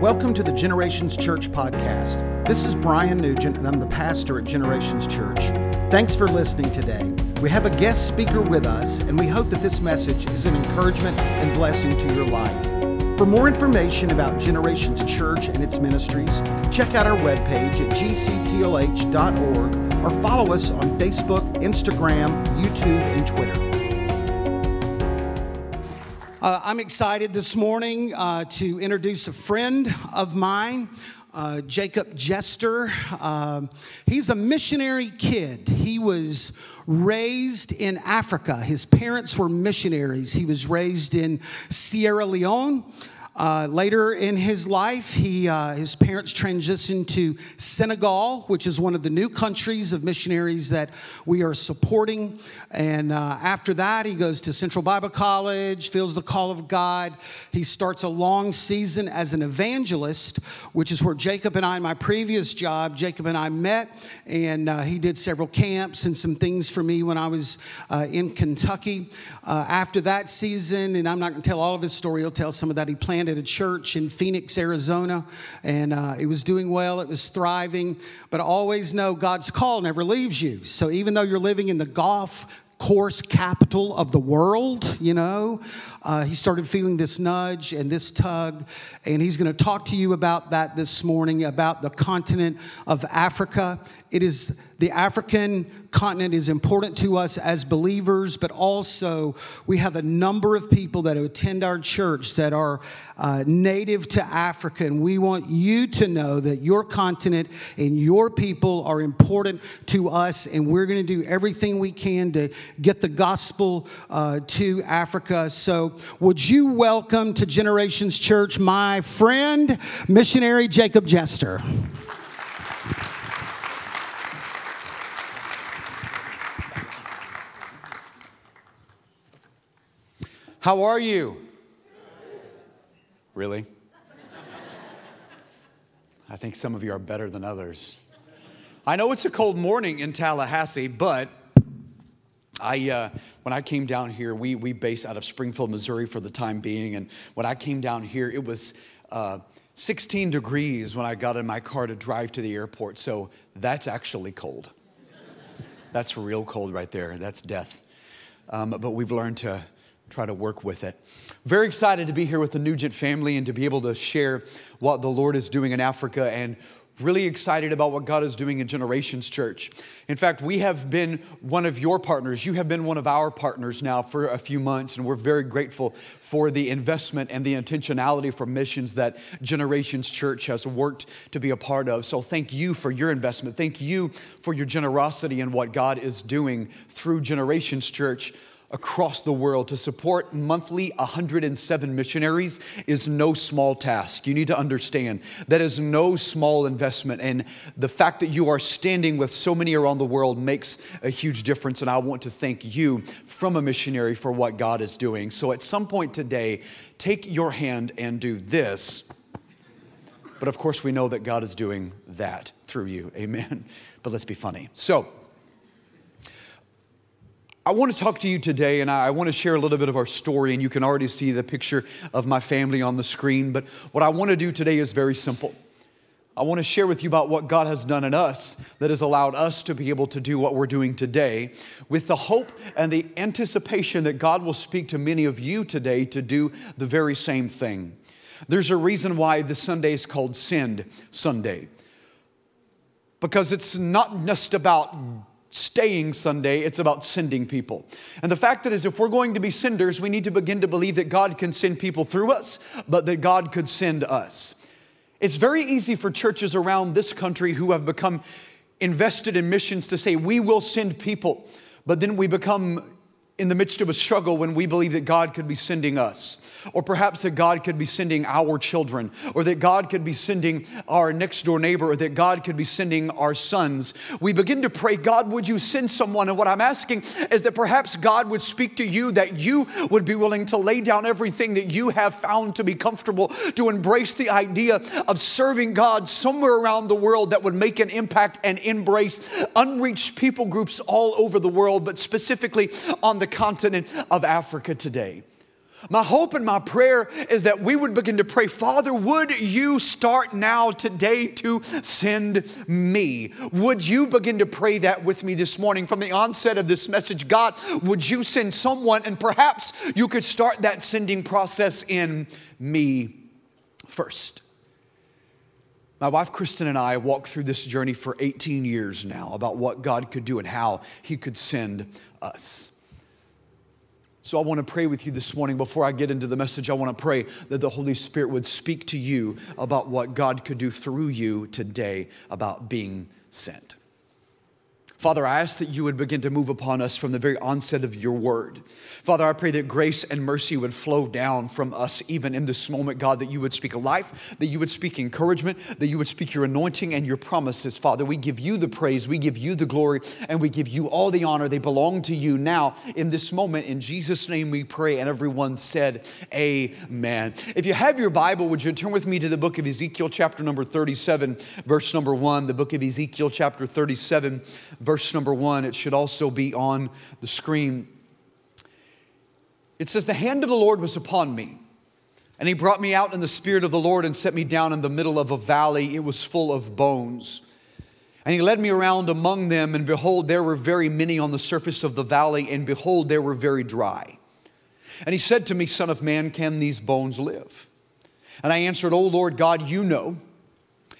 Welcome to the Generations Church podcast. This is Brian Nugent, and I'm the pastor at Generations Church. Thanks for listening today. We have a guest speaker with us, and we hope that this message is an encouragement and blessing to your life. For more information about Generations Church and its ministries, check out our webpage at gctlh.org or follow us on Facebook, Instagram, YouTube, and Twitter. Uh, I'm excited this morning uh, to introduce a friend of mine, uh, Jacob Jester. Um, he's a missionary kid. He was raised in Africa. His parents were missionaries. He was raised in Sierra Leone. Uh, later in his life, he, uh, his parents transitioned to Senegal, which is one of the new countries of missionaries that we are supporting. And uh, after that, he goes to Central Bible College, feels the call of God. He starts a long season as an evangelist, which is where Jacob and I, in my previous job, Jacob and I met, and uh, he did several camps and some things for me when I was uh, in Kentucky. After that season, and I'm not going to tell all of his story, he'll tell some of that he planted planted a church in Phoenix, Arizona, and uh, it was doing well, it was thriving. But always know God's call never leaves you. So even though you're living in the golf course capital of the world, you know, uh, he started feeling this nudge and this tug. And he's going to talk to you about that this morning about the continent of Africa. It is the African continent is important to us as believers, but also we have a number of people that attend our church that are uh, native to Africa, and we want you to know that your continent and your people are important to us, and we're going to do everything we can to get the gospel uh, to Africa. So, would you welcome to Generations Church my friend, missionary Jacob Jester? How are you? Really? I think some of you are better than others. I know it's a cold morning in Tallahassee, but I, uh, when I came down here, we, we base out of Springfield, Missouri for the time being. And when I came down here, it was uh, 16 degrees when I got in my car to drive to the airport. So that's actually cold. That's real cold right there. That's death. Um, but we've learned to try to work with it. Very excited to be here with the Nugent family and to be able to share what the Lord is doing in Africa and really excited about what God is doing in Generations Church. In fact, we have been one of your partners. You have been one of our partners now for a few months, and we're very grateful for the investment and the intentionality for missions that Generations Church has worked to be a part of. So, thank you for your investment. Thank you for your generosity in what God is doing through Generations Church across the world to support monthly 107 missionaries is no small task. You need to understand that is no small investment. And the fact that you are standing with so many around the world makes a huge difference. And I want to thank you from a missionary for what God is doing. So at some point today, take your hand and do this. But of course, we know that God is doing that through you. Amen. But let's be funny. So, I want to talk to you today, and I want to share a little bit of our story, and you can already see the picture of my family on the screen. But what I want to do today is very simple. I want to share with you about what God has done in us that has allowed us to be able to do what we're doing today, with the hope and the anticipation that God will speak to many of you today to do the very same thing. There's a reason why this Sunday is called Send Sunday, because it's not just about staying Sunday, it's about sending people. And the fact that is, if we're going to be senders, we need to begin to believe that God can send people through us, but that God could send us. It's very easy for churches around this country who have become invested in missions to say, we will send people, but then we become in the midst of a struggle when we believe that God could be sending us, or perhaps that God could be sending our children, or that God could be sending our next door neighbor, or that God could be sending our sons. We begin to pray, God, would you send someone? And what I'm asking is that perhaps God would speak to you, that you would be willing to lay down everything that you have found to be comfortable, to embrace the idea of serving God somewhere around the world that would make an impact and embrace unreached people groups all over the world, but specifically on the the continent of Africa today. My hope and my prayer is that we would begin to pray, Father, would you start now today to send me? Would you begin to pray that with me this morning from the onset of this message? God, would you send someone and perhaps you could start that sending process in me first? My wife Kristen and I walked through this journey for 18 years now about what God could do and how He could send us. So I want to pray with you this morning. Before I get into the message, I want to pray that the Holy Spirit would speak to you about what God could do through you today about being sent. Father, I ask that you would begin to move upon us from the very onset of your word. Father, I pray that grace and mercy would flow down from us even in this moment, God, that you would speak a life, that you would speak encouragement, that you would speak your anointing and your promises. Father, we give you the praise, we give you the glory, and we give you all the honor. They belong to you now in this moment. In Jesus' name we pray. And everyone said, Amen. If you have your Bible, would you turn with me to the book of Ezekiel, chapter number 37, verse number one? The book of Ezekiel, chapter 37, verse number one. It should also be on the screen. It says, The hand of the Lord was upon me. And he brought me out in the spirit of the Lord and set me down in the middle of a valley. It was full of bones. And he led me around among them, and behold, there were very many on the surface of the valley, and behold, they were very dry. And he said to me, Son of man, can these bones live? And I answered, O Lord God, you know.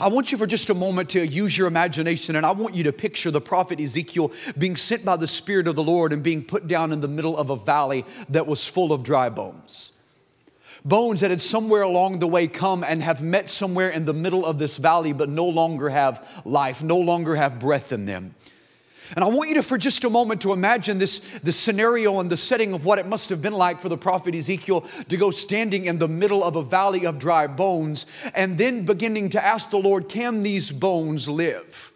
I want you for just a moment to use your imagination and I want you to picture the prophet Ezekiel being sent by the Spirit of the Lord and being put down in the middle of a valley that was full of dry bones bones that had somewhere along the way come and have met somewhere in the middle of this valley, but no longer have life, no longer have breath in them. And I want you to, for just a moment, to imagine this, this scenario and the setting of what it must have been like for the prophet Ezekiel to go standing in the middle of a valley of dry bones and then beginning to ask the Lord, Can these bones live?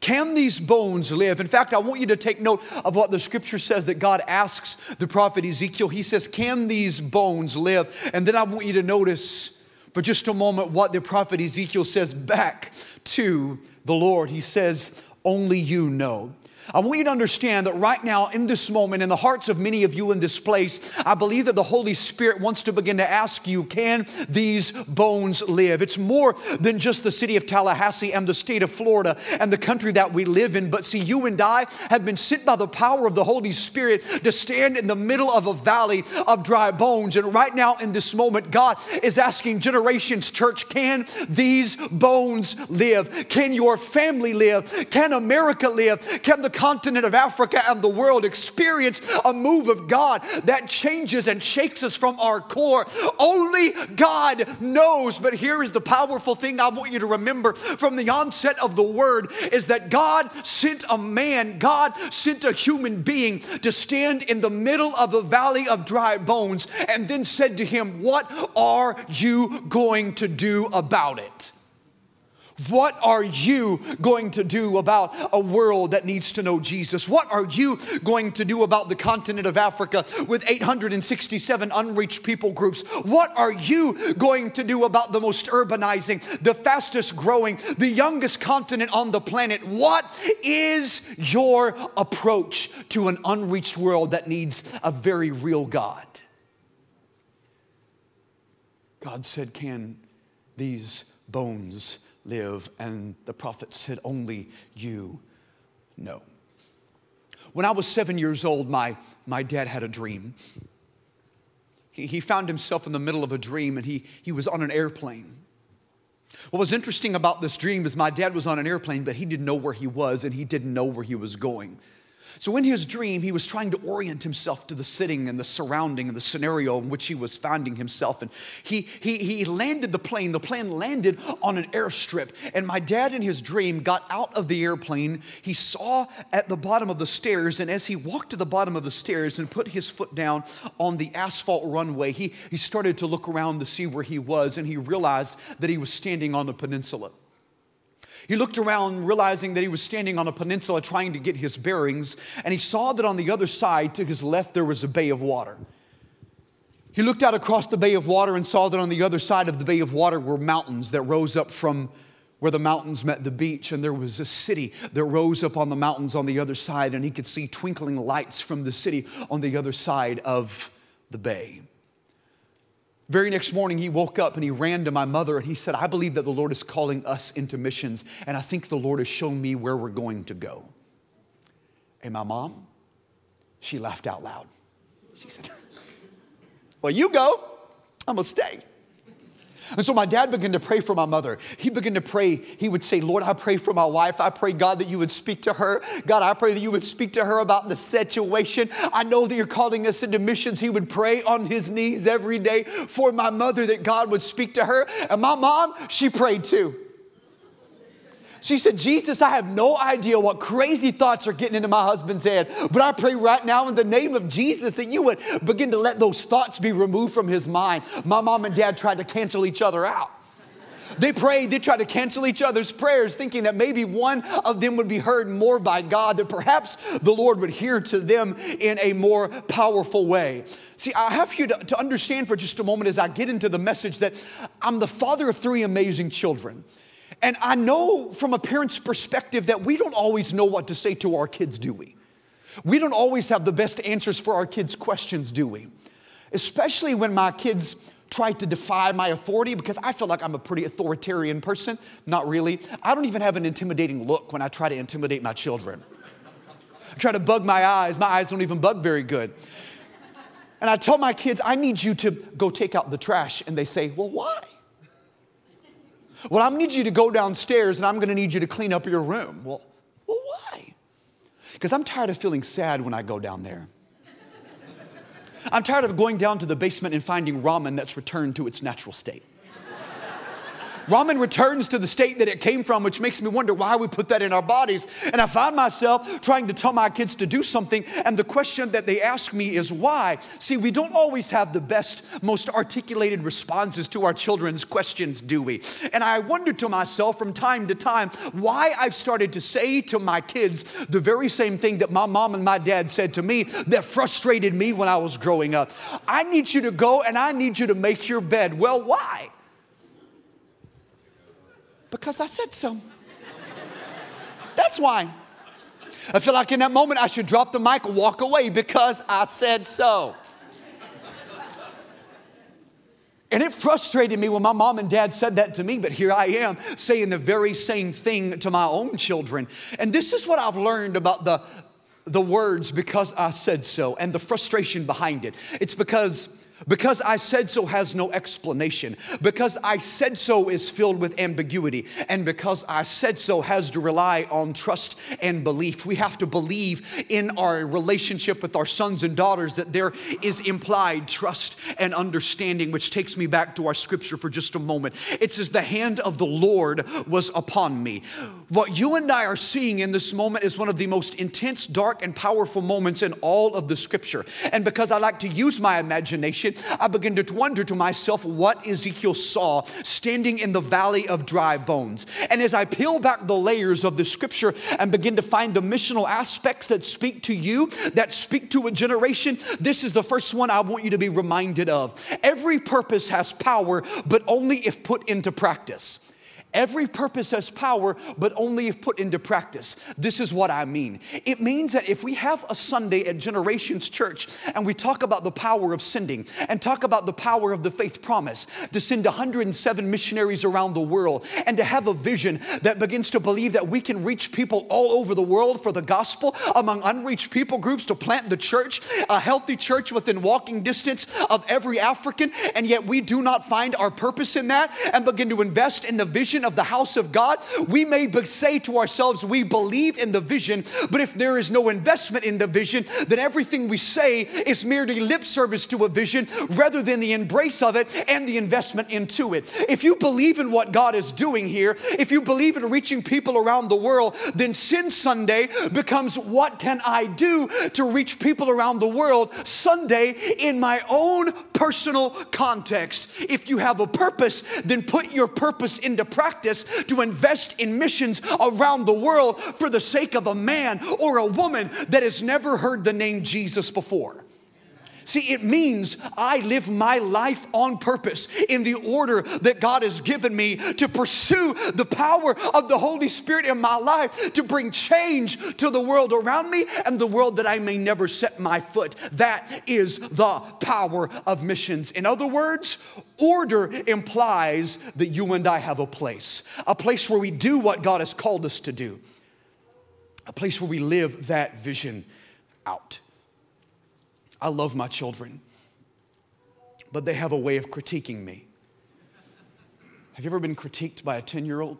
Can these bones live? In fact, I want you to take note of what the scripture says that God asks the prophet Ezekiel. He says, Can these bones live? And then I want you to notice for just a moment what the prophet Ezekiel says back to the Lord. He says, Only you know. I want you to understand that right now, in this moment, in the hearts of many of you in this place, I believe that the Holy Spirit wants to begin to ask you, can these bones live? It's more than just the city of Tallahassee and the state of Florida and the country that we live in. But see, you and I have been sent by the power of the Holy Spirit to stand in the middle of a valley of dry bones. And right now, in this moment, God is asking Generations Church, can these bones live? Can your family live? Can America live? Can the continent of Africa and the world experience a move of God that changes and shakes us from our core. Only God knows. But here is the powerful thing I want you to remember from the onset of the word is that God sent a man, God sent a human being to stand in the middle of a valley of dry bones and then said to him, What are you going to do about it? What are you going to do about a world that needs to know Jesus? What are you going to do about the continent of Africa with 867 unreached people groups? What are you going to do about the most urbanizing, the fastest growing, the youngest continent on the planet? What is your approach to an unreached world that needs a very real God? God said, Can these bones live. And the prophet said, Only you know. When I was seven years old, my, my dad had a dream. He, he found himself in the middle of a dream and he, he was on an airplane. What was interesting about this dream is my dad was on an airplane, but he didn't know where he was and he didn't know where he was going. So, in his dream, he was trying to orient himself to the sitting and the surrounding and the scenario in which he was finding himself. And he, he, he landed the plane. The plane landed on an airstrip. And my dad, in his dream, got out of the airplane. He saw at the bottom of the stairs. And as he walked to the bottom of the stairs and put his foot down on the asphalt runway, he, he started to look around to see where he was. And he realized that he was standing on a peninsula. He looked around, realizing that he was standing on a peninsula trying to get his bearings, and he saw that on the other side, to his left, there was a bay of water. He looked out across the bay of water and saw that on the other side of the bay of water were mountains that rose up from where the mountains met the beach, and there was a city that rose up on the mountains on the other side, and he could see twinkling lights from the city on the other side of the bay. Very next morning, he woke up and he ran to my mother and he said, I believe that the Lord is calling us into missions, and I think the Lord has shown me where we're going to go. And my mom, she laughed out loud. She said, Well, you go, I'm gonna stay. And so my dad began to pray for my mother. He began to pray. He would say, Lord, I pray for my wife. I pray, God, that you would speak to her. God, I pray that you would speak to her about the situation. I know that you're calling us into missions. He would pray on his knees every day for my mother that God would speak to her. And my mom, she prayed too. She said, Jesus, I have no idea what crazy thoughts are getting into my husband's head, but I pray right now in the name of Jesus that you would begin to let those thoughts be removed from his mind. My mom and dad tried to cancel each other out. They prayed, they tried to cancel each other's prayers, thinking that maybe one of them would be heard more by God, that perhaps the Lord would hear to them in a more powerful way. See, I have you to, to understand for just a moment as I get into the message that I'm the father of three amazing children. And I know from a parent's perspective that we don't always know what to say to our kids, do we? We don't always have the best answers for our kids' questions, do we? Especially when my kids try to defy my authority because I feel like I'm a pretty authoritarian person. Not really. I don't even have an intimidating look when I try to intimidate my children. I try to bug my eyes, my eyes don't even bug very good. And I tell my kids, I need you to go take out the trash. And they say, Well, why? Well, I'm need you to go downstairs and I'm gonna need you to clean up your room. Well, well, why? Because I'm tired of feeling sad when I go down there. I'm tired of going down to the basement and finding ramen that's returned to its natural state. Ramen returns to the state that it came from, which makes me wonder why we put that in our bodies. And I find myself trying to tell my kids to do something, and the question that they ask me is why. See, we don't always have the best, most articulated responses to our children's questions, do we? And I wonder to myself from time to time why I've started to say to my kids the very same thing that my mom and my dad said to me that frustrated me when I was growing up. I need you to go and I need you to make your bed. Well, why? Because I said so. That's why. I feel like in that moment I should drop the mic and walk away because I said so. And it frustrated me when my mom and dad said that to me, but here I am saying the very same thing to my own children. And this is what I've learned about the, the words because I said so and the frustration behind it. It's because because I said so has no explanation. Because I said so is filled with ambiguity. And because I said so has to rely on trust and belief. We have to believe in our relationship with our sons and daughters that there is implied trust and understanding, which takes me back to our scripture for just a moment. It says, The hand of the Lord was upon me. What you and I are seeing in this moment is one of the most intense, dark, and powerful moments in all of the scripture. And because I like to use my imagination, I began to wonder to myself what Ezekiel saw standing in the valley of dry bones. And as I peel back the layers of the scripture and begin to find the missional aspects that speak to you, that speak to a generation, this is the first one I want you to be reminded of. Every purpose has power, but only if put into practice. Every purpose has power, but only if put into practice. This is what I mean. It means that if we have a Sunday at Generations Church and we talk about the power of sending and talk about the power of the faith promise to send 107 missionaries around the world and to have a vision that begins to believe that we can reach people all over the world for the gospel among unreached people groups to plant the church, a healthy church within walking distance of every African, and yet we do not find our purpose in that and begin to invest in the vision vision of the house of God, we may say to ourselves, we believe in the vision, but if there is no investment in the vision, then everything we say is merely lip service to a vision rather than the embrace of it and the investment into it. If you believe in what God is doing here, if you believe in reaching people around the world, then Send Sunday becomes what can I do to reach people around the world Sunday in my own personal context. If you have a purpose, then put your purpose into practice to invest in missions around the world for the sake of a man or a woman that has never heard the name Jesus before. See, it means I live my life on purpose in the order that God has given me to pursue the power of the Holy Spirit in my life to bring change to the world around me and the world that I may never set my foot. That is the power of missions. In other words, order implies that you and I have a place, a place where we do what God has called us to do, a place where we live that vision out. I love my children, but they have a way of critiquing me. Have you ever been critiqued by a 10 year old?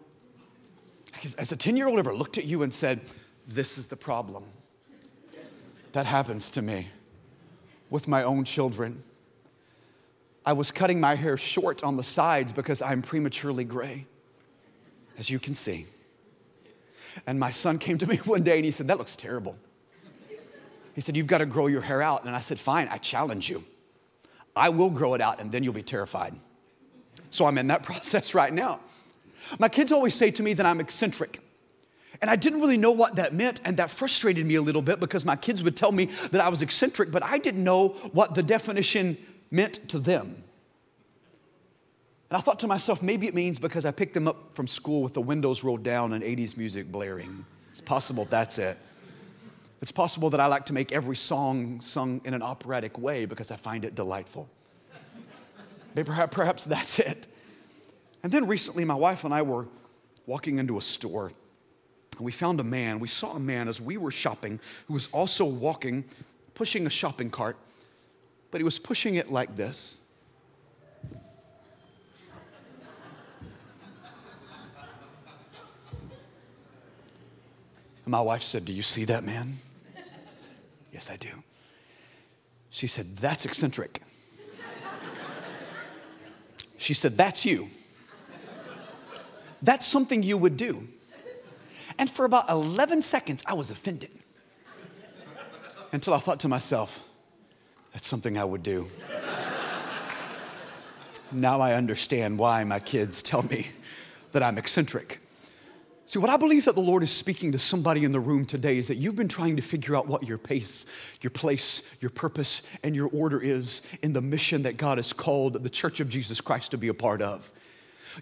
Has a 10 year old ever looked at you and said, This is the problem? That happens to me with my own children. I was cutting my hair short on the sides because I'm prematurely gray, as you can see. And my son came to me one day and he said, That looks terrible. He said, You've got to grow your hair out. And I said, Fine, I challenge you. I will grow it out and then you'll be terrified. So I'm in that process right now. My kids always say to me that I'm eccentric. And I didn't really know what that meant, and that frustrated me a little bit because my kids would tell me that I was eccentric, but I didn't know what the definition meant to them. And I thought to myself, maybe it means because I picked them up from school with the windows rolled down and 80s music blaring. It's possible that's it. It's possible that I like to make every song sung in an operatic way because I find it delightful. Maybe perhaps, that's it. And then recently, my wife and I were walking into a store and we found a man. We saw a man as we were shopping who was also walking, pushing a shopping cart, but he was pushing it like this. And my wife said, Do you see that man? Yes, I do. She said, That's eccentric. She said, That's you. That's something you would do. And for about 11 seconds, I was offended. Until I thought to myself, That's something I would do. now I understand why my kids tell me that I'm eccentric. See, what I believe that the Lord is speaking to somebody in the room today is that you've been trying to figure out what your pace, your place, your purpose, and your order is in the mission that God has called the Church of Jesus Christ to be a part of.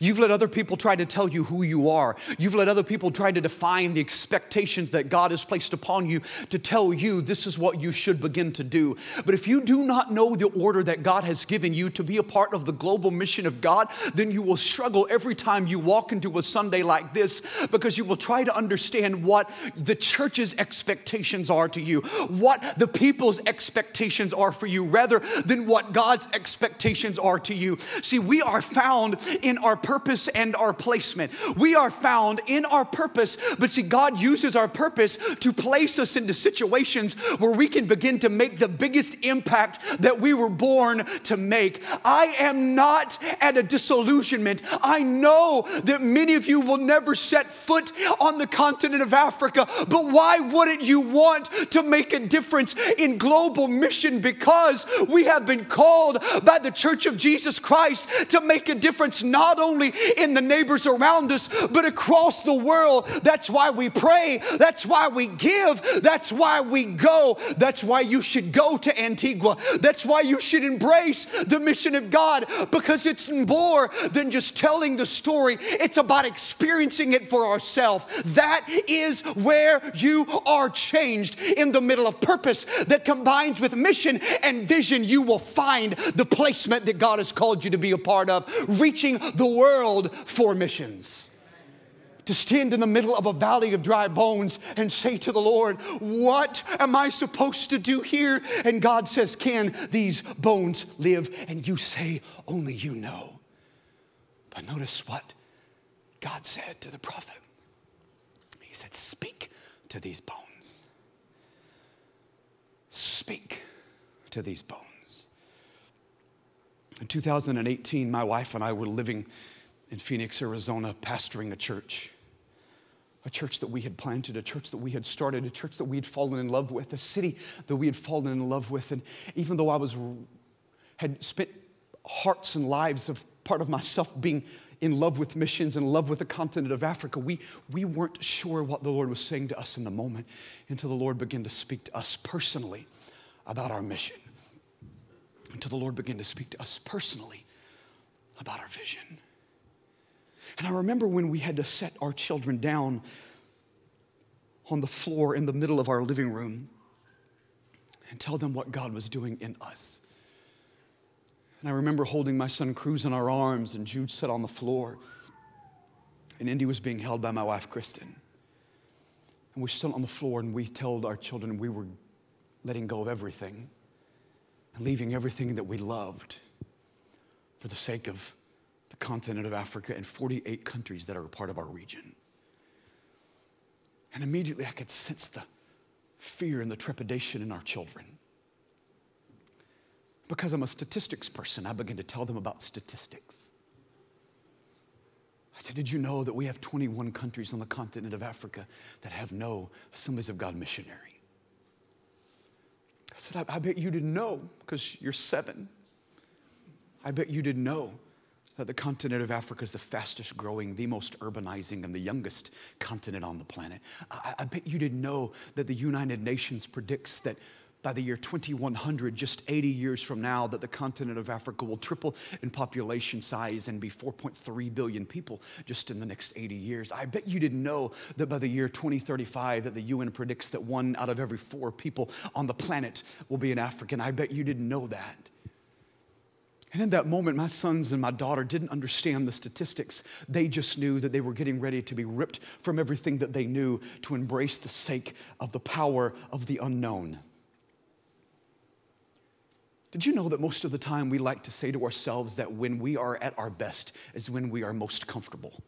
You've let other people try to tell you who you are. You've let other people try to define the expectations that God has placed upon you to tell you this is what you should begin to do. But if you do not know the order that God has given you to be a part of the global mission of God, then you will struggle every time you walk into a Sunday like this because you will try to understand what the church's expectations are to you, what the people's expectations are for you, rather than what God's expectations are to you. See, we are found in our purpose and our placement. We are found in our purpose, but see, God uses our purpose to place us into situations where we can begin to make the biggest impact that we were born to make. I am not at a disillusionment. I know that many of you will never set foot on the continent of Africa, but why wouldn't you want to make a difference in global mission? Because we have been called by the Church of Jesus Christ to make a difference not only only in the neighbors around us, but across the world. That's why we pray. That's why we give. That's why we go. That's why you should go to Antigua. That's why you should embrace the mission of God because it's more than just telling the story, it's about experiencing it for ourselves. That is where you are changed in the middle of purpose that combines with mission and vision. You will find the placement that God has called you to be a part of, reaching the world for missions. To stand in the middle of a valley of dry bones and say to the Lord, What am I supposed to do here? And God says, Can these bones live? And you say, Only you know. But notice what God said to the prophet. He said, Speak to these bones. Speak to these bones. In 2018, my wife and I were living in Phoenix, Arizona, pastoring a church. A church that we had planted, a church that we had started, a church that we had fallen in love with, a city that we had fallen in love with. And even though I was had spent hearts and lives of part of myself being in love with missions and in love with the continent of Africa, we, we weren't sure what the Lord was saying to us in the moment until the Lord began to speak to us personally about our mission. Until the Lord began to speak to us personally about our vision. And I remember when we had to set our children down on the floor in the middle of our living room and tell them what God was doing in us. And I remember holding my son Cruz in our arms, and Jude sat on the floor, and Indy was being held by my wife, Kristen. And we stood on the floor and we told our children we were letting go of everything and leaving everything that we loved for the sake of continent of Africa and 48 countries that are a part of our region. And immediately I could sense the fear and the trepidation in our children. Because I'm a statistics person, I began to tell them about statistics. I said, Did you know that we have 21 countries on the continent of Africa that have no Assemblies of God missionary? I said, I, I bet you didn't know because you're seven. I bet you didn't know that the continent of Africa is the fastest growing, the most urbanizing, and the youngest continent on the planet. I, I bet you didn't know that the United Nations predicts that by the year 2100, just 80 years from now, that the continent of Africa will triple in population size and be 4.3 billion people just in the next 80 years. I bet you didn't know that by the year 2035, that the UN predicts that one out of every four people on the planet will be an African. I bet you didn't know that. And in that moment, my sons and my daughter didn't understand the statistics. They just knew that they were getting ready to be ripped from everything that they knew to embrace the sake of the power of the unknown. Did you know that most of the time we like to say to ourselves that when we are at our best is when we are most comfortable?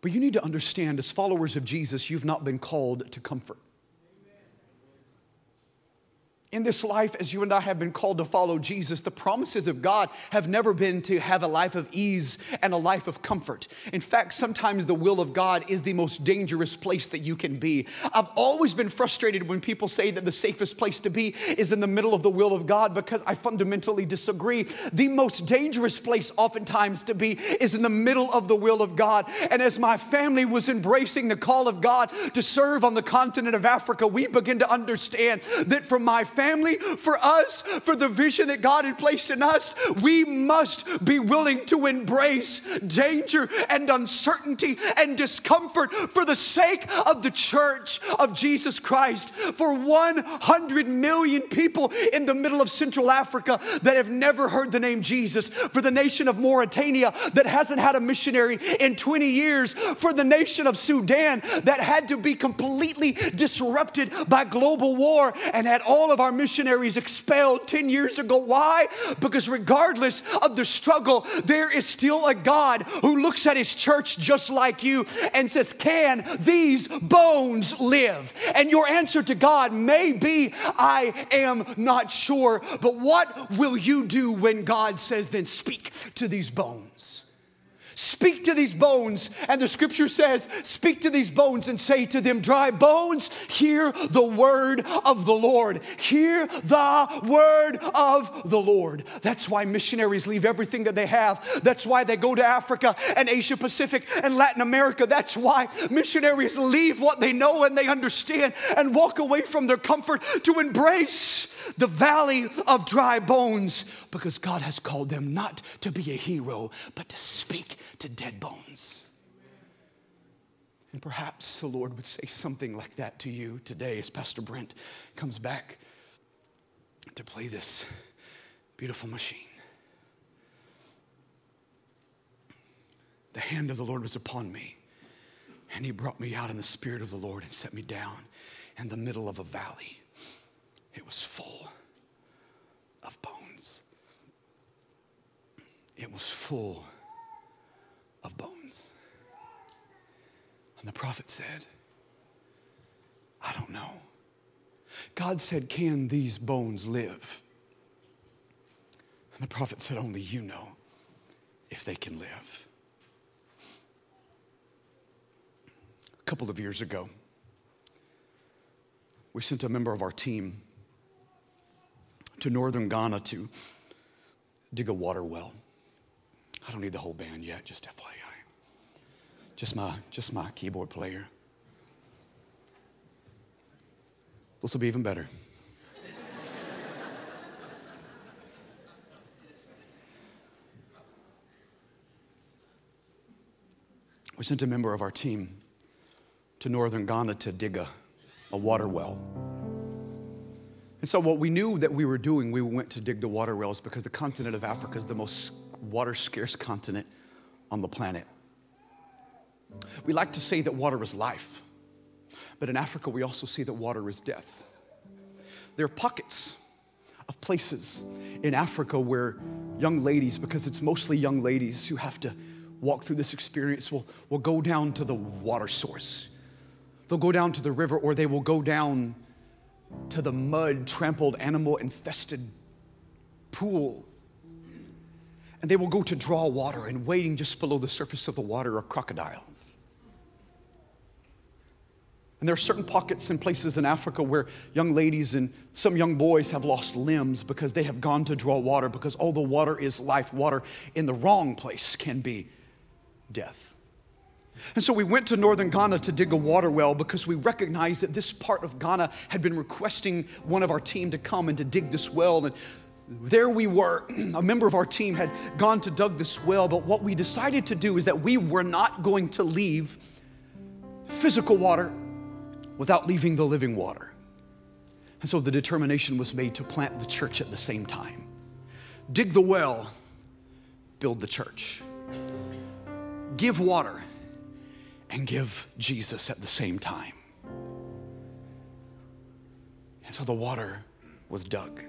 But you need to understand, as followers of Jesus, you've not been called to comfort in this life, as you and I have been called to follow Jesus, the promises of God have never been to have a life of ease and a life of comfort. In fact, sometimes the will of God is the most dangerous place that you can be. I've always been frustrated when people say that the safest place to be is in the middle of the will of God because I fundamentally disagree. The most dangerous place, oftentimes, to be is in the middle of the will of God. And as my family was embracing the call of God to serve on the continent of Africa, we begin to understand that for my family, family, for us, for the vision that God had placed in us, we must be willing to embrace danger and uncertainty and discomfort for the sake of the church of Jesus Christ. For 100 million people in the middle of Central Africa that have never heard the name Jesus, for the nation of Mauritania that hasn't had a missionary in 20 years, for the nation of Sudan that had to be completely disrupted by global war and had all of our missionaries expelled 10 years ago. Why? Because regardless of the struggle, there is still a God who looks at his church just like you and says, Can these bones live? And your answer to God may be, I am not sure. But what will you do when God says, Then speak to these bones? Speak to these bones. And the scripture says, Speak to these bones and say to them, Dry bones, hear the word of the Lord. Hear the word of the Lord. That's why missionaries leave everything that they have. That's why they go to Africa and Asia Pacific and Latin America. That's why missionaries leave what they know and they understand and walk away from their comfort to embrace the valley of dry bones because God has called them not to be a hero, but to speak to dead bones. And perhaps the Lord would say something like that to you today as Pastor Brent comes back to play this beautiful machine. The hand of the Lord was upon me, and He brought me out in the Spirit of the Lord and set me down in the middle of a valley. It was full of bones, it was full of bones. And the prophet said, I don't know. God said, Can these bones live? And the prophet said, Only you know if they can live. A couple of years ago, we sent a member of our team to northern Ghana to dig a water well. I don't need the whole band yet, just FYI. Just my, just my keyboard player. This will be even better. we sent a member of our team to northern Ghana to dig a, a water well. And so, what we knew that we were doing, we went to dig the water wells because the continent of Africa is the most water scarce continent on the planet. We like to say that water is life, but in Africa, we also see that water is death. There are pockets of places in Africa where young ladies, because it's mostly young ladies who have to walk through this experience, will, will go down to the water source. They'll go down to the river, or they will go down to the mud trampled, animal infested pool. And they will go to draw water, and waiting just below the surface of the water are crocodiles. And there are certain pockets and places in Africa where young ladies and some young boys have lost limbs because they have gone to draw water, because all the water is life. Water in the wrong place can be death. And so we went to northern Ghana to dig a water well because we recognized that this part of Ghana had been requesting one of our team to come and to dig this well. And there we were. A member of our team had gone to dug this well, but what we decided to do is that we were not going to leave physical water without leaving the living water. And so the determination was made to plant the church at the same time. Dig the well, build the church. Give water and give Jesus at the same time. And so the water was dug.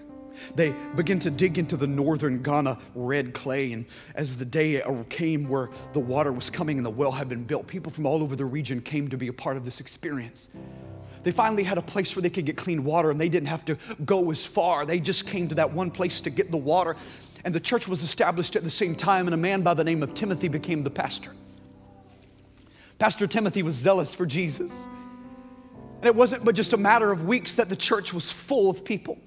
They began to dig into the northern Ghana red clay. And as the day came where the water was coming and the well had been built, people from all over the region came to be a part of this experience. They finally had a place where they could get clean water and they didn't have to go as far. They just came to that one place to get the water. And the church was established at the same time, and a man by the name of Timothy became the pastor. Pastor Timothy was zealous for Jesus. And it wasn't but just a matter of weeks that the church was full of people.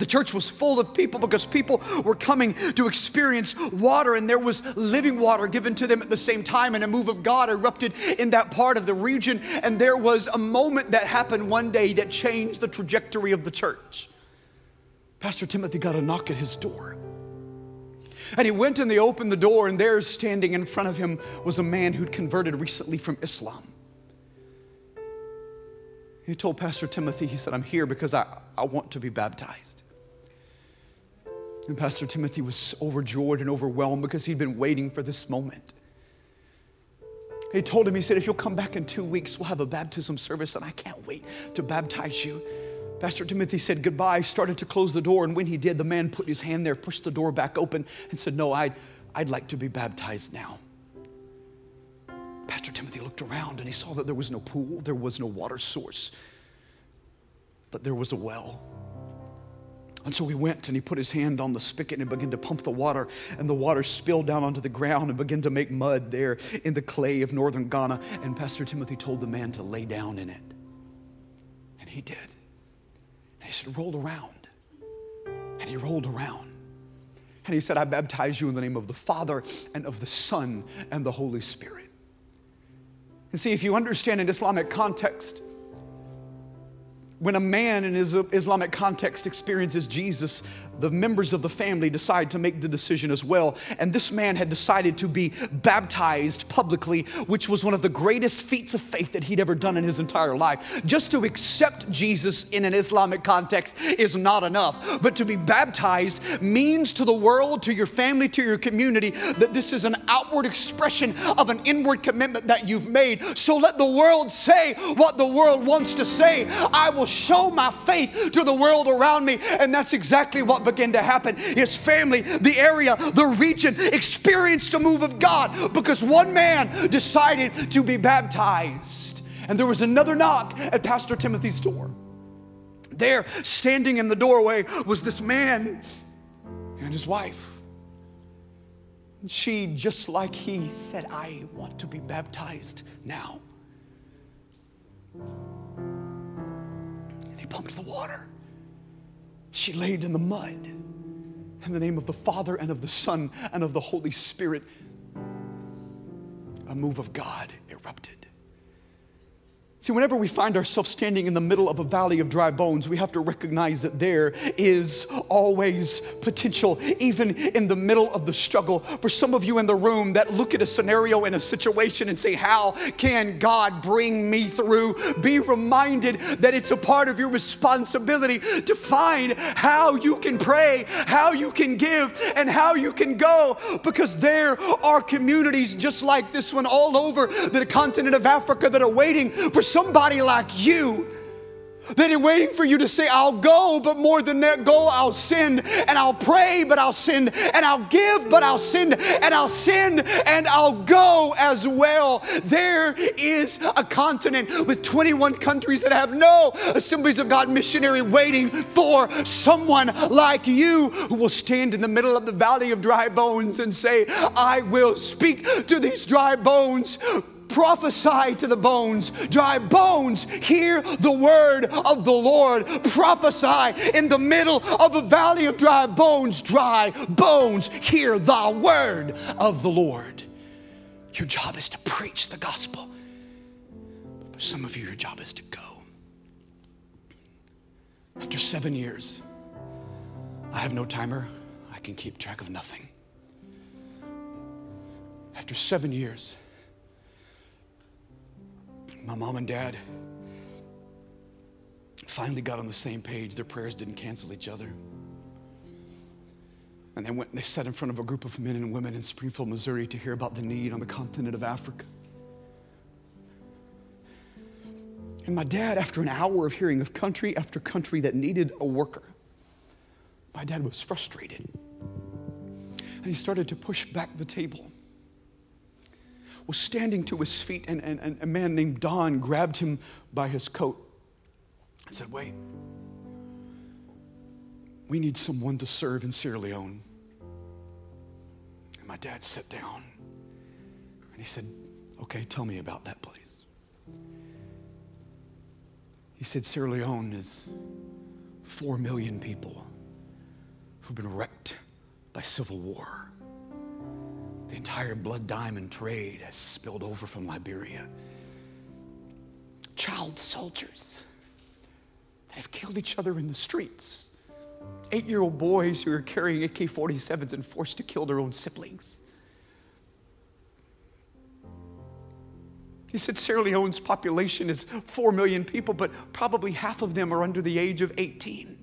The church was full of people because people were coming to experience water, and there was living water given to them at the same time. And a move of God erupted in that part of the region. And there was a moment that happened one day that changed the trajectory of the church. Pastor Timothy got a knock at his door. And he went and they opened the door, and there, standing in front of him, was a man who'd converted recently from Islam. He told Pastor Timothy, he said, I'm here because I, I want to be baptized. And Pastor Timothy was overjoyed and overwhelmed because he'd been waiting for this moment. He told him, he said, if you'll come back in two weeks, we'll have a baptism service, and I can't wait to baptize you. Pastor Timothy said goodbye, started to close the door, and when he did, the man put his hand there, pushed the door back open, and said, No, I'd, I'd like to be baptized now. Pastor Timothy looked around and he saw that there was no pool, there was no water source, but there was a well. And so he went and he put his hand on the spigot and began to pump the water, and the water spilled down onto the ground and began to make mud there in the clay of northern Ghana. And Pastor Timothy told the man to lay down in it. And he did. And he said, rolled around. And he rolled around. And he said, I baptize you in the name of the Father and of the Son and the Holy Spirit. And see, if you understand in Islamic context, when a man in his Islamic context experiences Jesus, the members of the family decide to make the decision as well. And this man had decided to be baptized publicly, which was one of the greatest feats of faith that he'd ever done in his entire life. Just to accept Jesus in an Islamic context is not enough, but to be baptized means to the world, to your family, to your community, that this is an outward expression of an inward commitment that you've made. So let the world say what the world wants to say. I will show my faith to the world around me. And that's exactly what began to happen. His family, the area, the region experienced a move of God because one man decided to be baptized. And there was another knock at Pastor Timothy's door. There, standing in the doorway, was this man and his wife. She, just like he, said, I want to be baptized now. And he pumped the water. She laid in the mud. In the name of the Father and of the Son and of the Holy Spirit, a move of God erupted. See, whenever we find ourselves standing in the middle of a valley of dry bones, we have to recognize that there is always potential, even in the middle of the struggle. For some of you in the room that look at a scenario and a situation and say, How can God bring me through? Be reminded that it's a part of your responsibility to find how you can pray, how you can give, and how you can go, because there are communities just like this one all over the continent of Africa that are waiting for somebody like you that are waiting for you to say, I'll go, but more than that, go, I'll send, and I'll pray, but I'll send, and I'll give, but I'll send, and I'll send, and I'll go as well. There is a continent with 21 countries that have no Assemblies of God missionary waiting for someone like you who will stand in the middle of the valley of dry bones and say, I will speak to these dry bones prophesy to the bones. Dry bones, hear the word of the Lord. Prophesy in the middle of a valley of dry bones. Dry bones, hear the word of the Lord. Your job is to preach the gospel. For some of you, your job is to go. After seven years, I have no timer. I can keep track of nothing. After seven years, my mom and dad finally got on the same page. Their prayers didn't cancel each other. And they went and they sat in front of a group of men and women in Springfield, Missouri to hear about the need on the continent of Africa. And my dad, after an hour of hearing of country after country that needed a worker, my dad was frustrated. And he started to push back the table was standing to his feet, and, and, and a man named Don grabbed him by his coat and said, Wait, we need someone to serve in Sierra Leone. And my dad sat down and he said, Okay, tell me about that place. He said, Sierra Leone is four million people who've been wrecked by civil war. The entire blood diamond trade has spilled over from Liberia. Child soldiers that have killed each other in the streets. Eight year old boys who are carrying AK 47s and forced to kill their own siblings. He said Sierra Leone's population is 4 million people, but probably half of them are under the age of 18.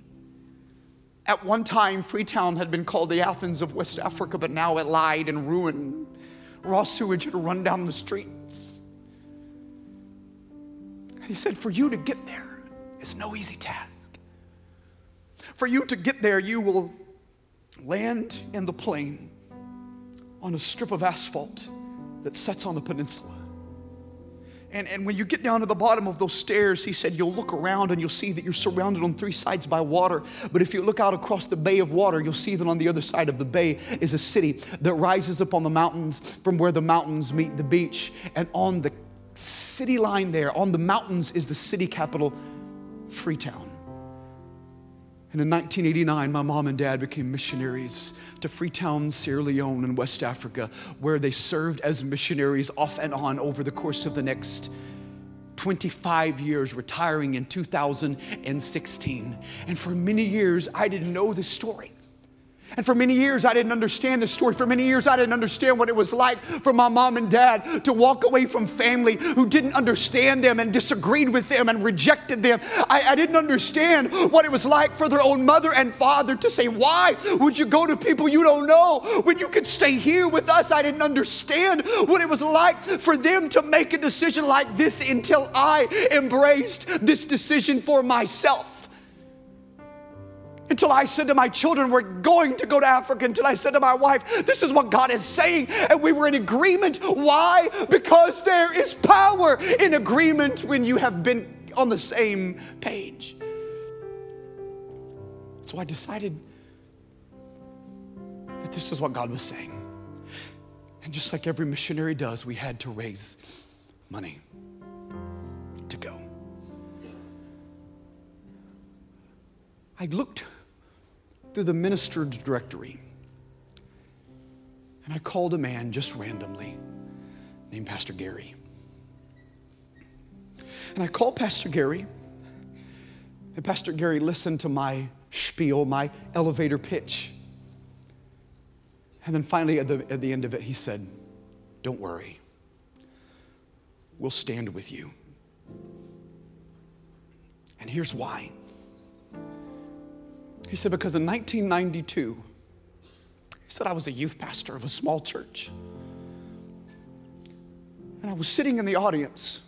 At one time, Freetown had been called the Athens of West Africa, but now it lied in ruin. Raw sewage had run down the streets. And he said, For you to get there is no easy task. For you to get there, you will land in the plane on a strip of asphalt that sets on the peninsula. And, and when you get down to the bottom of those stairs, he said, you'll look around and you'll see that you're surrounded on three sides by water. But if you look out across the bay of water, you'll see that on the other side of the bay is a city that rises up on the mountains from where the mountains meet the beach. And on the city line there, on the mountains, is the city capital, Freetown. And in 1989, my mom and dad became missionaries to Freetown, Sierra Leone, in West Africa, where they served as missionaries off and on over the course of the next 25 years, retiring in 2016. And for many years, I didn't know this story. And for many years, I didn't understand the story. For many years, I didn't understand what it was like for my mom and dad to walk away from family who didn't understand them and disagreed with them and rejected them. I, I, didn't understand what it was like for their own mother and father to say, Why would you go to people you don't know when you could stay here with us? I didn't understand what it was like for them to make a decision like this until I embraced this decision for myself. Until I said to my children, we're going to go to Africa. Until I said to my wife, this is what God is saying. And we were in agreement. Why? Because there is power in agreement when you have been on the same page. So I decided that this is what God was saying. And just like every missionary does, we had to raise money to go. I looked through the minister's directory and I called a man just randomly named Pastor Gary. And I called Pastor Gary, and Pastor Gary listened to my spiel, my elevator pitch. And then finally, at the, at the end of it, he said, Don't worry, we'll stand with you. And here's why. He said, Because in 1992, he said, I was a youth pastor of a small church. And I was sitting in the audience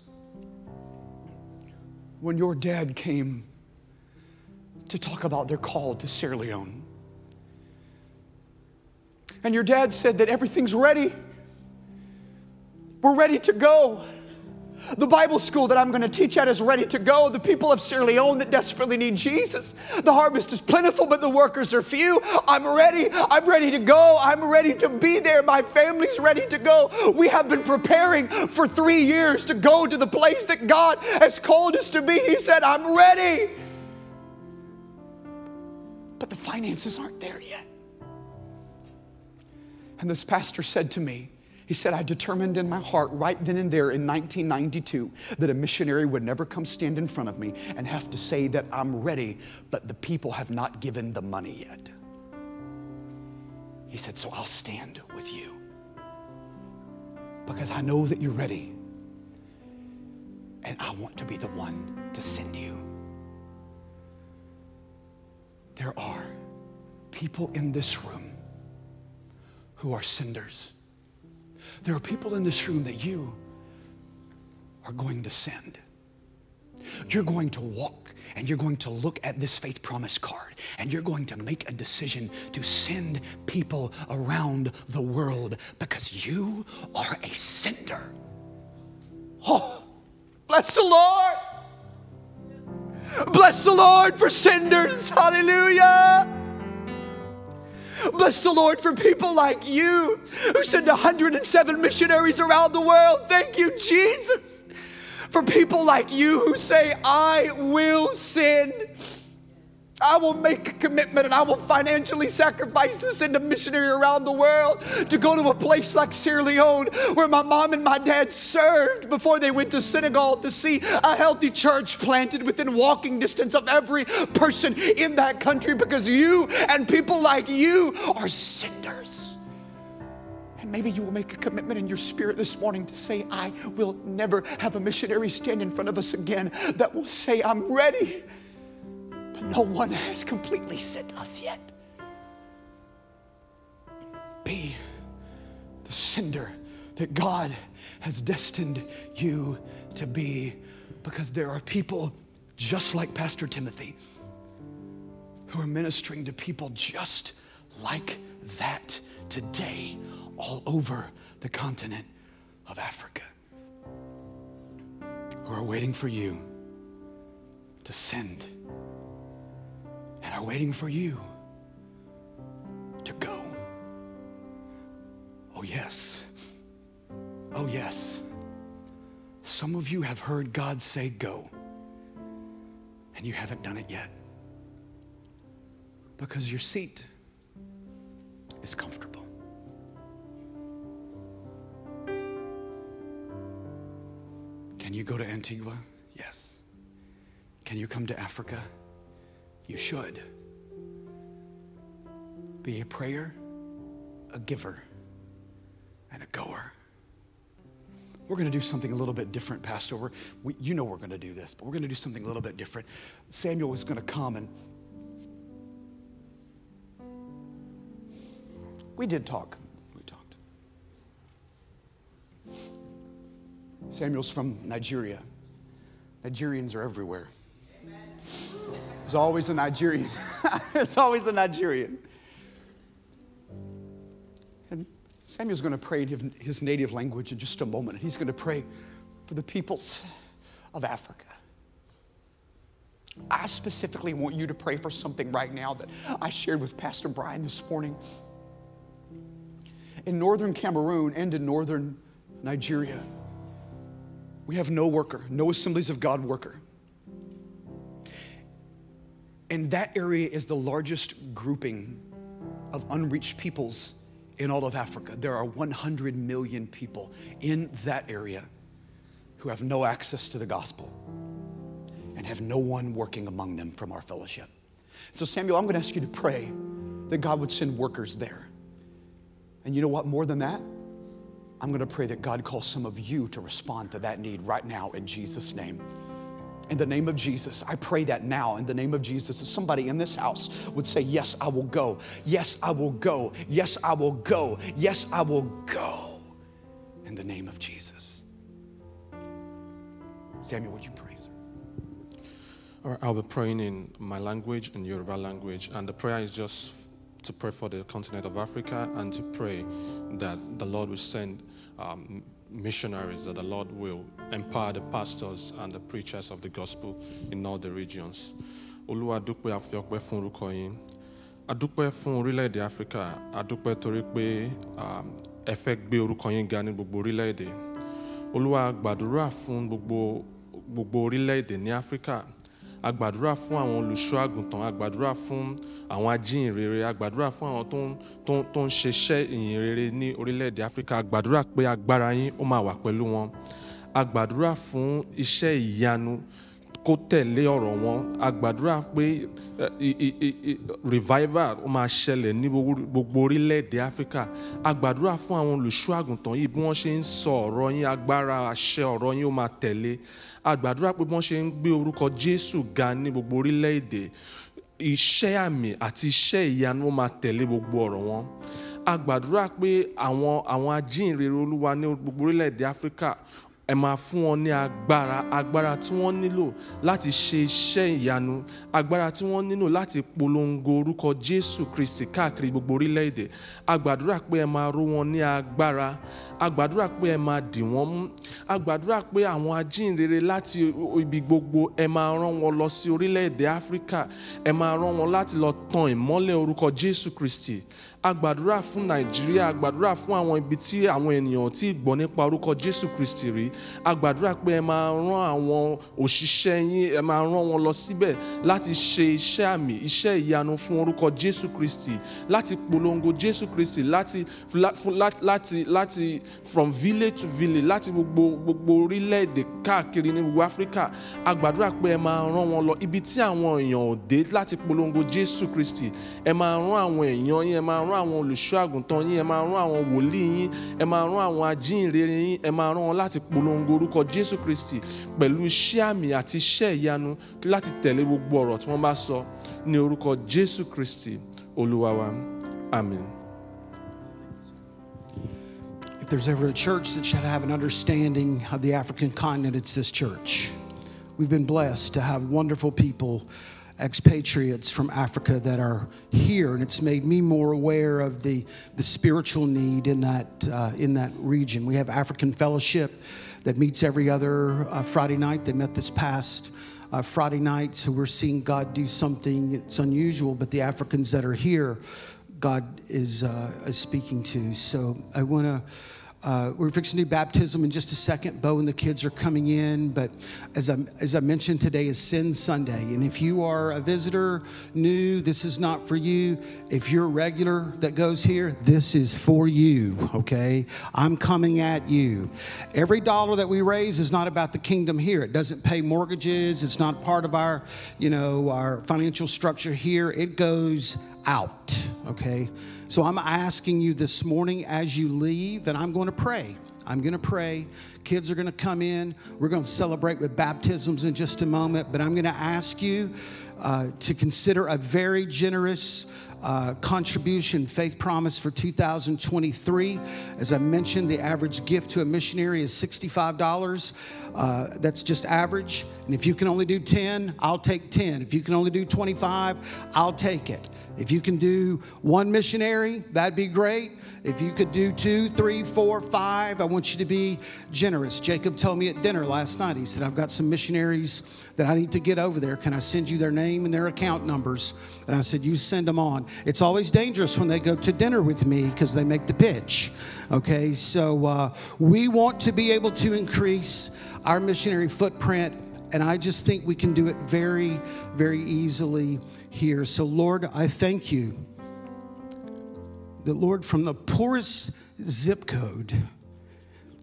when your dad came to talk about their call to Sierra Leone. And your dad said that everything's ready. We're ready to go. The Bible school that I'm going to teach at is ready to go. The people of Sierra Leone that desperately need Jesus. The harvest is plentiful, but the workers are few. I'm ready. I'm ready to go. I'm ready to be there. My family's ready to go. We have been preparing for three years to go to the place that God has called us to be. He said, I'm ready. But the finances aren't there yet. And this pastor said to me, he said, I determined in my heart right then and there in 1992 that a missionary would never come stand in front of me and have to say that I'm ready, but the people have not given the money yet. He said, So I'll stand with you because I know that you're ready and I want to be the one to send you. There are people in this room who are senders. There are people in this room that you are going to send. You're going to walk and you're going to look at this faith promise card and you're going to make a decision to send people around the world because you are a sender. Oh, bless the Lord. Bless the Lord for senders. Hallelujah. Bless the Lord for people like you who send 107 missionaries around the world. Thank you, Jesus. For people like you who say, I will send. I will make a commitment and I will financially sacrifice to send a missionary around the world to go to a place like Sierra Leone where my mom and my dad served before they went to Senegal to see a healthy church planted within walking distance of every person in that country because you and people like you are senders. And maybe you will make a commitment in your spirit this morning to say, I will never have a missionary stand in front of us again that will say, I'm ready no one has completely sent us yet. Be the sender that God has destined you to be because there are people just like Pastor Timothy who are ministering to people just like that today all over the continent of Africa who are waiting for you to send and are waiting for you to go. Oh, yes. Oh, yes. Some of you have heard God say, Go, and you haven't done it yet because your seat is comfortable. Can you go to Antigua? Yes. Can you come to Africa? You should. Be a prayer, a giver, and a goer. We're going to do something a little bit different, Pastor. We're, we, you know we're going to do this, but we're going to do something a little bit different. Samuel is going to come and we did talk. We talked. Samuel's from Nigeria. Nigerians are everywhere. There's always a Nigerian. There's always a Nigerian. And Samuel's going to pray in his native language in just a moment. He's going to pray for the peoples of Africa. I specifically want you to pray for something right now that I shared with Pastor Brian this morning. In northern Cameroon and in northern Nigeria, we have no worker, no assemblies of God worker. And that area is the largest grouping of unreached peoples in all of Africa. There are 100 million people in that area who have no access to the gospel and have no one working among them from our fellowship. So, Samuel, I'm going to ask you to pray that God would send workers there. And you know what? More than that, I'm going to pray that God calls some of you to respond to that need right now in Jesus' name. In the name of Jesus, I pray that now, in the name of Jesus, that somebody in this house would say, Yes, I will go. Yes, I will go. Yes, I will go. Yes, I will go. In the name of Jesus. Samuel, would you pray? Or I'll be praying in my language, in Yoruba language, and the prayer is just to pray for the continent of Africa and to pray that the Lord will send um, missionaries, that the Lord will empower the pastors and the preachers of the gospel in all the regions. Olúwa dúpẹ́ àfi ọpẹ́ fún orúkọ yín. A dúpẹ́ fún orílẹ̀-èdè Áfíríkà. A dúpẹ́ torí pé ẹ fẹ́ gbé orúkọ yín ga ní gbogbo orílẹ̀-èdè. Olúwa gbàdúrà fún gbogbo gbogbo orílẹ̀-èdè ní Áfíríkà. A gbàdúrà fún àwọn olùṣọ́ àgùntàn. A gbàdúrà fún àwọn ajíhìnrere. A gbàdúrà fún àwọn tó ń ṣiṣẹ́ ìyìnrere ní orílẹ̀-èdè Áfíríkà. A gbàdúrà pé agbára yín ó máa wà pẹ̀lú wọn. A fún iṣẹ́ ìyanu kó tẹ̀lé ọ̀rọ̀ wọn. A gbàdúrà pé revival máa ṣẹlẹ̀ ní gbogbo orílẹ̀-èdè áfíríkà a gbàdúrà fún àwọn olùṣọ́ àgùntàn yìí bí wọ́n ṣe ń sọ ọ̀rọ̀ yín agbára àṣẹ ọ̀rọ̀ yín ó máa tẹ̀lé. A gbàdúrà pé bí wọ́n ṣe ń gbé orúkọ jésù ga ní gbogbo orílẹ̀-èdè. Iṣẹ́ àmì àti iṣẹ́ ìyanu ó máa tẹ̀lé gbogbo ọ̀rọ̀ wọn. A gbàdúrà pé àwọn àwọn ajínrere olúwa ní gbogbo orílẹ̀-èdè áfíríkà ẹ máa fún wọn ní agbára agbára tí wọ́n nílò láti ṣe iṣẹ́ ìyanu agbára tí wọ́n nílò láti polongo orúkọ jésù kristi káàkiri gbogbo orílẹ̀-èdè. A pé ẹ máa ró wọn ní agbára a gbàdúrà pé ẹ máa dì wọ́n mú. A gbàdúrà pé àwọn ajínrere láti ibi gbogbo ẹ máa rán wọn lọ sí orílẹ̀-èdè áfíríkà ẹ máa rán wọn láti lọ tan ìmọ́lẹ̀ orúkọ jésù kristi. A gbàdúrà fún nàìjíríà a gbàdúrà fún àwọn ibi tí àwọn ènìyàn tí gbọ́ nípa orúkọ jésù kristi rí. A gbàdúrà pé ẹ máa rán àwọn òṣìṣẹ́ yín ẹ máa rán wọn lọ síbẹ̀ láti ṣe iṣẹ́ àmì iṣẹ́ ìyanu fún orúkọ jésù kristi láti polongo jésù kristi láti láti láti láti from village to village láti gbogbo gbogbo orílẹ̀-èdè káàkiri ní gbogbo áfíríkà a gbàdúrà pé ẹ máa rán wọn lọ. Ibi tí àwọn èèyàn ò dé láti polongo jésù kristi ẹ máa rán àwọn èèyàn yín ẹ máa rán àwọn olùṣọ́ àgùntàn yín ẹ máa rán àwọn wòlíì yín ẹ máa rán àwọn ajínrere yín ẹ máa rán wọn láti polongo orúkọ jésù kristi pẹ̀lú iṣẹ́ àmì àti iṣẹ́ ìyanu láti tẹ̀lé gbogbo ọ̀rọ̀ tí wọ́n bá sọ ní orúkọ jésù kristi olúwa wa. Amen. If there's ever a church that should have an understanding of the African continent, it's this church. We've been blessed to have wonderful people, expatriates from Africa that are here, and it's made me more aware of the, the spiritual need in that, uh, in that region. We have African Fellowship that meets every other uh, Friday night. They met this past uh, Friday night, so we're seeing God do something. It's unusual, but the Africans that are here, God is, uh, is speaking to. So I want to. Uh, we're fixing to do baptism in just a second. Bo and the kids are coming in, but as I as I mentioned, today is Send Sunday, and if you are a visitor, new, this is not for you. If you're a regular that goes here, this is for you. Okay, I'm coming at you. Every dollar that we raise is not about the kingdom here. It doesn't pay mortgages. It's not part of our, you know, our financial structure here. It goes out. Okay. So I'm asking you this morning as you leave, and I'm going to pray. I'm going to pray. Kids are going to come in. We're going to celebrate with baptisms in just a moment, but I'm going to ask you uh, to consider a very generous uh, contribution faith promise for 2023. As I mentioned, the average gift to a missionary is $65. Uh, that's just average. And if you can only do 10, I'll take 10. If you can only do 25, I'll take it. If you can do one missionary, that'd be great. If you could do two, three, four, five, I want you to be generous. Jacob told me at dinner last night, he said, I've got some missionaries that I need to get over there. Can I send you their name and their account numbers? And I said, You send them on. It's always dangerous when they go to dinner with me because they make the pitch. Okay, so uh, we want to be able to increase our missionary footprint and I just think we can do it very, very easily here. So, Lord, I thank you that, Lord, from the poorest zip code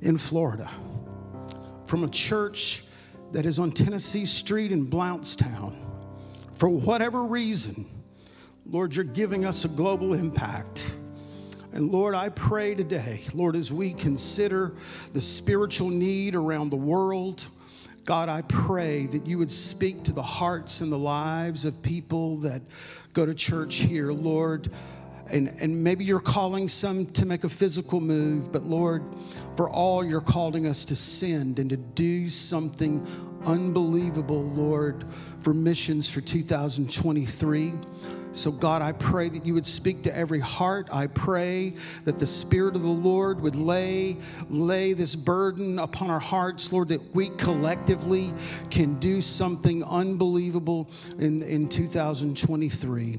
in Florida, from a church that is on Tennessee Street in Blountstown, for whatever reason, Lord, you're giving us a global impact. And Lord, I pray today, Lord, as we consider the spiritual need around the world, God, I pray that you would speak to the hearts and the lives of people that go to church here, Lord. And, and maybe you're calling some to make a physical move, but Lord, for all you're calling us to send and to do something unbelievable, Lord, for missions for 2023. So, God, I pray that you would speak to every heart. I pray that the Spirit of the Lord would lay, lay this burden upon our hearts, Lord, that we collectively can do something unbelievable in, in 2023.